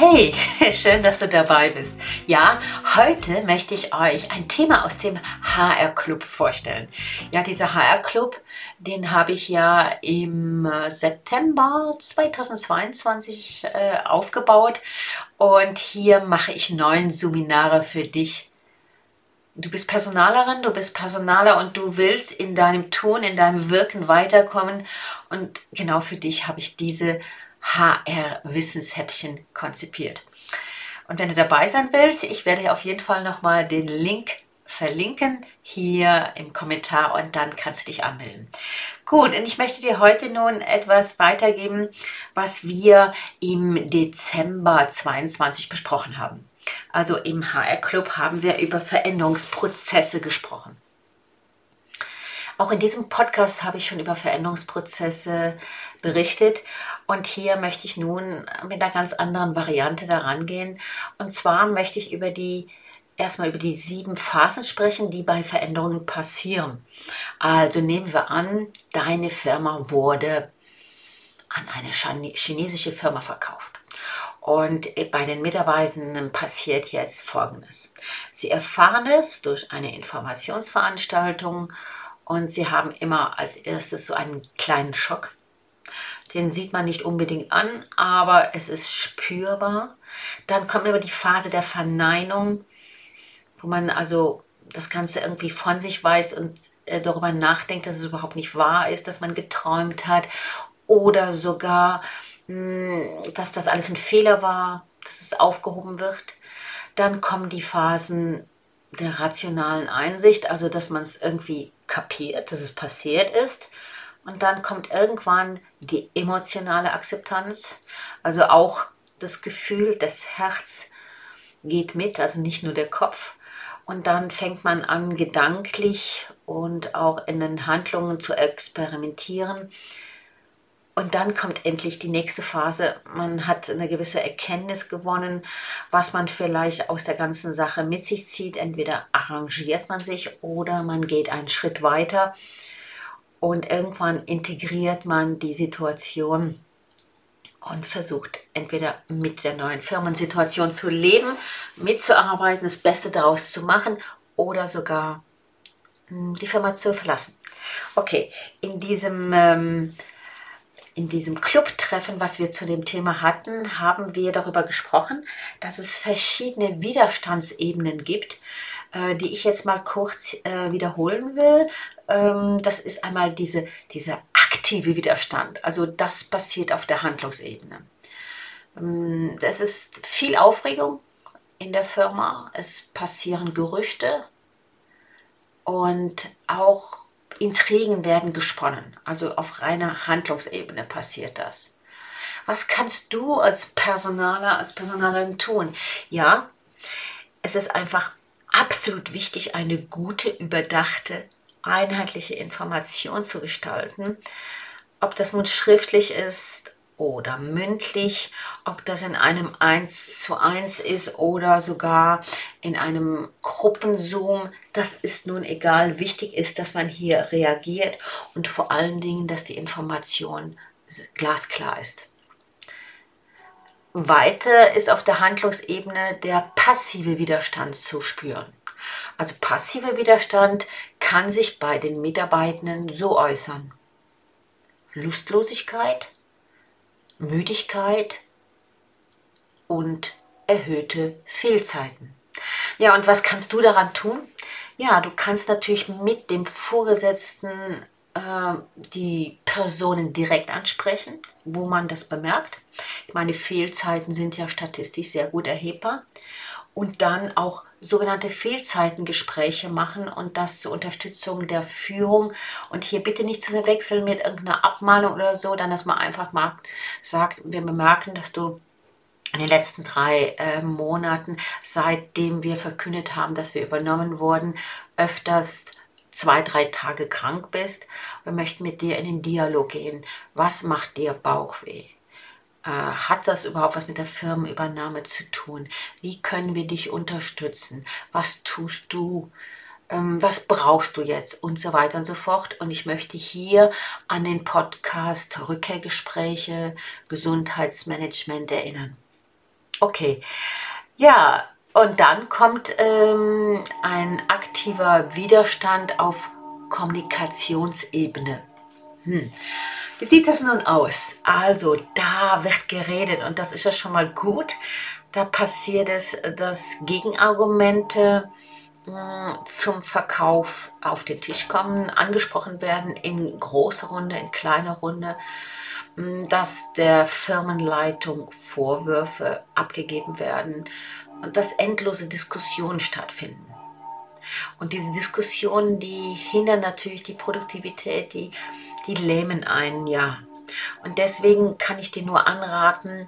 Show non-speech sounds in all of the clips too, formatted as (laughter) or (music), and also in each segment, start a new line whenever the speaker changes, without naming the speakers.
Hey, (laughs) schön, dass du dabei bist. Ja, heute möchte ich euch ein Thema aus dem HR Club vorstellen. Ja, dieser HR Club, den habe ich ja im äh, September 2022 äh, aufgebaut und hier mache ich neun Seminare für dich. Du bist Personalerin, du bist Personaler und du willst in deinem Tun, in deinem Wirken weiterkommen und genau für dich habe ich diese HR-Wissenshäppchen konzipiert. Und wenn du dabei sein willst, ich werde auf jeden Fall nochmal den Link verlinken hier im Kommentar und dann kannst du dich anmelden. Gut, und ich möchte dir heute nun etwas weitergeben, was wir im Dezember 22 besprochen haben. Also im HR Club haben wir über Veränderungsprozesse gesprochen. Auch in diesem Podcast habe ich schon über Veränderungsprozesse berichtet und hier möchte ich nun mit einer ganz anderen Variante daran gehen. Und zwar möchte ich über die erstmal über die sieben Phasen sprechen, die bei Veränderungen passieren. Also nehmen wir an, deine Firma wurde an eine chinesische Firma verkauft. Und bei den Mitarbeitenden passiert jetzt Folgendes. Sie erfahren es durch eine Informationsveranstaltung und sie haben immer als erstes so einen kleinen Schock. Den sieht man nicht unbedingt an, aber es ist spürbar. Dann kommt immer die Phase der Verneinung, wo man also das Ganze irgendwie von sich weiß und äh, darüber nachdenkt, dass es überhaupt nicht wahr ist, dass man geträumt hat oder sogar, hm, dass das alles ein Fehler war, dass es aufgehoben wird. Dann kommen die Phasen der rationalen Einsicht, also dass man es irgendwie kapiert, dass es passiert ist. Und dann kommt irgendwann die emotionale Akzeptanz, also auch das Gefühl, das Herz geht mit, also nicht nur der Kopf. Und dann fängt man an, gedanklich und auch in den Handlungen zu experimentieren. Und dann kommt endlich die nächste Phase. Man hat eine gewisse Erkenntnis gewonnen, was man vielleicht aus der ganzen Sache mit sich zieht. Entweder arrangiert man sich oder man geht einen Schritt weiter und irgendwann integriert man die Situation und versucht entweder mit der neuen Firmensituation zu leben, mitzuarbeiten, das Beste daraus zu machen oder sogar hm, die Firma zu verlassen. Okay, in diesem ähm, in diesem Clubtreffen, was wir zu dem Thema hatten, haben wir darüber gesprochen, dass es verschiedene Widerstandsebenen gibt, äh, die ich jetzt mal kurz äh, wiederholen will. Ähm, das ist einmal diese, dieser aktive Widerstand. Also das passiert auf der Handlungsebene. Ähm, es ist viel Aufregung in der Firma. Es passieren Gerüchte und auch Intrigen werden gesponnen. Also auf reiner Handlungsebene passiert das. Was kannst du als Personaler, als Personalerin tun? Ja, es ist einfach absolut wichtig, eine gute, überdachte, einheitliche Information zu gestalten. Ob das nun schriftlich ist oder mündlich, ob das in einem 1 zu 1 ist oder sogar in einem Gruppenzoom, das ist nun egal. Wichtig ist, dass man hier reagiert und vor allen Dingen, dass die Information glasklar ist. Weiter ist auf der Handlungsebene der passive Widerstand zu spüren. Also passiver Widerstand kann sich bei den Mitarbeitenden so äußern. Lustlosigkeit, Müdigkeit und erhöhte Fehlzeiten. Ja, und was kannst du daran tun? Ja, du kannst natürlich mit dem Vorgesetzten äh, die Personen direkt ansprechen, wo man das bemerkt. Ich meine, Fehlzeiten sind ja statistisch sehr gut erhebbar. Und dann auch sogenannte Fehlzeitengespräche machen und das zur Unterstützung der Führung. Und hier bitte nicht zu verwechseln mit irgendeiner Abmahnung oder so, dann dass man einfach mal sagt, wir bemerken, dass du in den letzten drei äh, Monaten, seitdem wir verkündet haben, dass wir übernommen wurden, öfters zwei, drei Tage krank bist. Wir möchten mit dir in den Dialog gehen. Was macht dir Bauchweh? Äh, hat das überhaupt was mit der Firmenübernahme zu tun? Wie können wir dich unterstützen? Was tust du? Ähm, was brauchst du jetzt? Und so weiter und so fort. Und ich möchte hier an den Podcast Rückkehrgespräche, Gesundheitsmanagement erinnern. Okay. Ja, und dann kommt ähm, ein aktiver Widerstand auf Kommunikationsebene. Hm. Wie sieht das nun aus? Also, da wird geredet und das ist ja schon mal gut. Da passiert es, dass Gegenargumente hm, zum Verkauf auf den Tisch kommen, angesprochen werden in großer Runde, in kleiner Runde, hm, dass der Firmenleitung Vorwürfe abgegeben werden und dass endlose Diskussionen stattfinden. Und diese Diskussionen, die hindern natürlich die Produktivität, die, die lähmen einen, ja. Und deswegen kann ich dir nur anraten,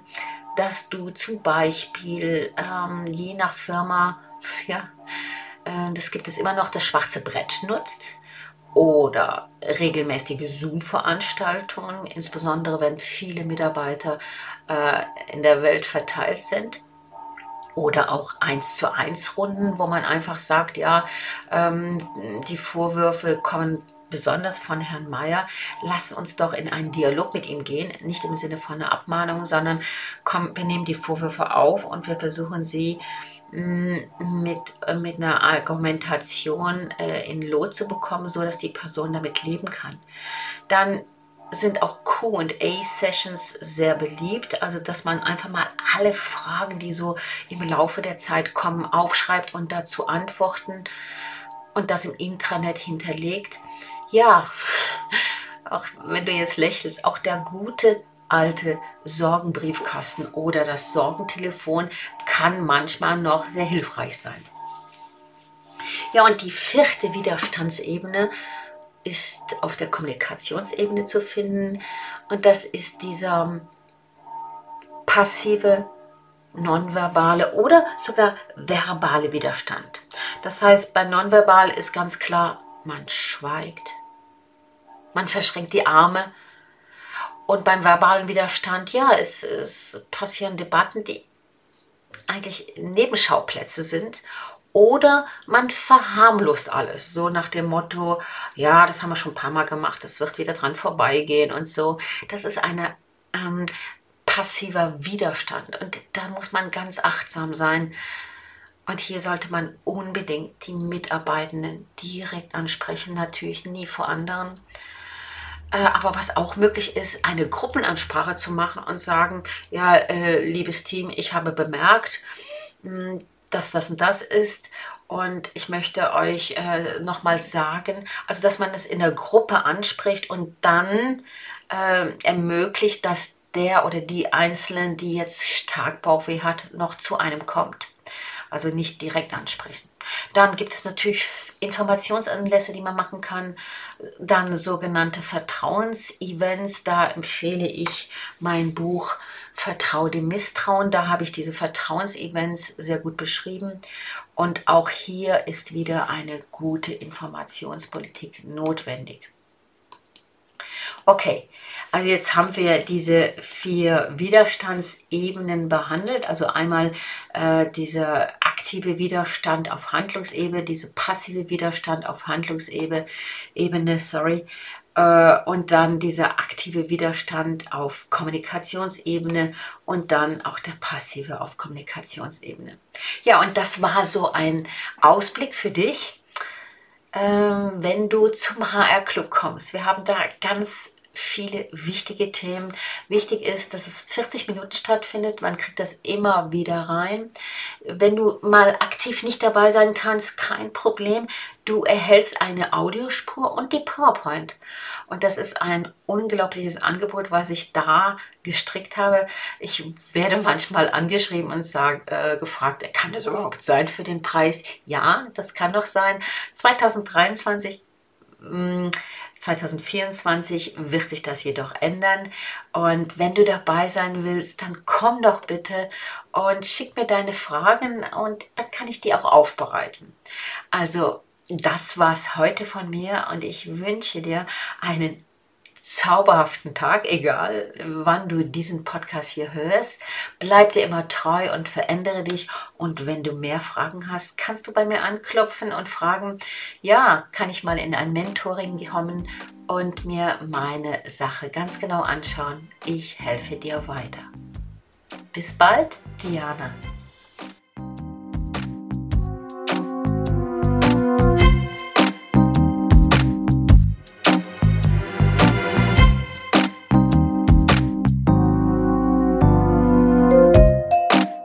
dass du zum Beispiel ähm, je nach Firma, (laughs) ja, äh, das gibt es immer noch, das schwarze Brett nutzt oder regelmäßige Zoom-Veranstaltungen, insbesondere wenn viele Mitarbeiter äh, in der Welt verteilt sind oder auch eins zu eins Runden, wo man einfach sagt, ja, ähm, die Vorwürfe kommen besonders von Herrn Mayer, lass uns doch in einen Dialog mit ihm gehen, nicht im Sinne von einer Abmahnung, sondern komm, wir nehmen die Vorwürfe auf und wir versuchen sie mm, mit, äh, mit einer Argumentation äh, in Lot zu bekommen, so dass die Person damit leben kann. Dann sind auch QA-Sessions sehr beliebt, also dass man einfach mal alle Fragen, die so im Laufe der Zeit kommen, aufschreibt und dazu antworten und das im Intranet hinterlegt. Ja, auch wenn du jetzt lächelst, auch der gute alte Sorgenbriefkasten oder das Sorgentelefon kann manchmal noch sehr hilfreich sein. Ja, und die vierte Widerstandsebene ist auf der Kommunikationsebene zu finden und das ist dieser passive, nonverbale oder sogar verbale Widerstand. Das heißt, bei nonverbal ist ganz klar, man schweigt, man verschränkt die Arme und beim verbalen Widerstand, ja, es, es passieren Debatten, die eigentlich Nebenschauplätze sind oder man verharmlost alles, so nach dem Motto, ja, das haben wir schon ein paar Mal gemacht, das wird wieder dran vorbeigehen und so. Das ist eine ähm, passiver Widerstand und da muss man ganz achtsam sein. Und hier sollte man unbedingt die Mitarbeitenden direkt ansprechen, natürlich nie vor anderen. Äh, aber was auch möglich ist, eine Gruppenansprache zu machen und sagen, ja, äh, liebes Team, ich habe bemerkt, hm, dass das und das ist. Und ich möchte euch äh, nochmal sagen, also dass man es in der Gruppe anspricht und dann äh, ermöglicht, dass der oder die Einzelnen, die jetzt stark Bauchweh hat, noch zu einem kommt. Also nicht direkt ansprechen. Dann gibt es natürlich Informationsanlässe, die man machen kann. Dann sogenannte Vertrauensevents. Da empfehle ich mein Buch Vertrau dem Misstrauen. Da habe ich diese Vertrauensevents sehr gut beschrieben. Und auch hier ist wieder eine gute Informationspolitik notwendig. Okay, also jetzt haben wir diese vier Widerstandsebenen behandelt. Also einmal äh, dieser aktive Widerstand auf Handlungsebene, diese passive Widerstand auf Handlungsebene, Ebene, sorry, äh, und dann dieser aktive Widerstand auf Kommunikationsebene und dann auch der passive auf Kommunikationsebene. Ja, und das war so ein Ausblick für dich, ähm, wenn du zum HR Club kommst. Wir haben da ganz viele wichtige Themen. Wichtig ist, dass es 40 Minuten stattfindet. Man kriegt das immer wieder rein. Wenn du mal aktiv nicht dabei sein kannst, kein Problem. Du erhältst eine Audiospur und die PowerPoint. Und das ist ein unglaubliches Angebot, was ich da gestrickt habe. Ich werde manchmal angeschrieben und sag, äh, gefragt, kann das überhaupt sein für den Preis? Ja, das kann doch sein. 2023 2024 wird sich das jedoch ändern. Und wenn du dabei sein willst, dann komm doch bitte und schick mir deine Fragen und dann kann ich die auch aufbereiten. Also das war's heute von mir und ich wünsche dir einen zauberhaften Tag, egal wann du diesen Podcast hier hörst. Bleib dir immer treu und verändere dich. Und wenn du mehr Fragen hast, kannst du bei mir anklopfen und fragen, ja, kann ich mal in ein Mentoring kommen und mir meine Sache ganz genau anschauen. Ich helfe dir weiter. Bis bald. Diana.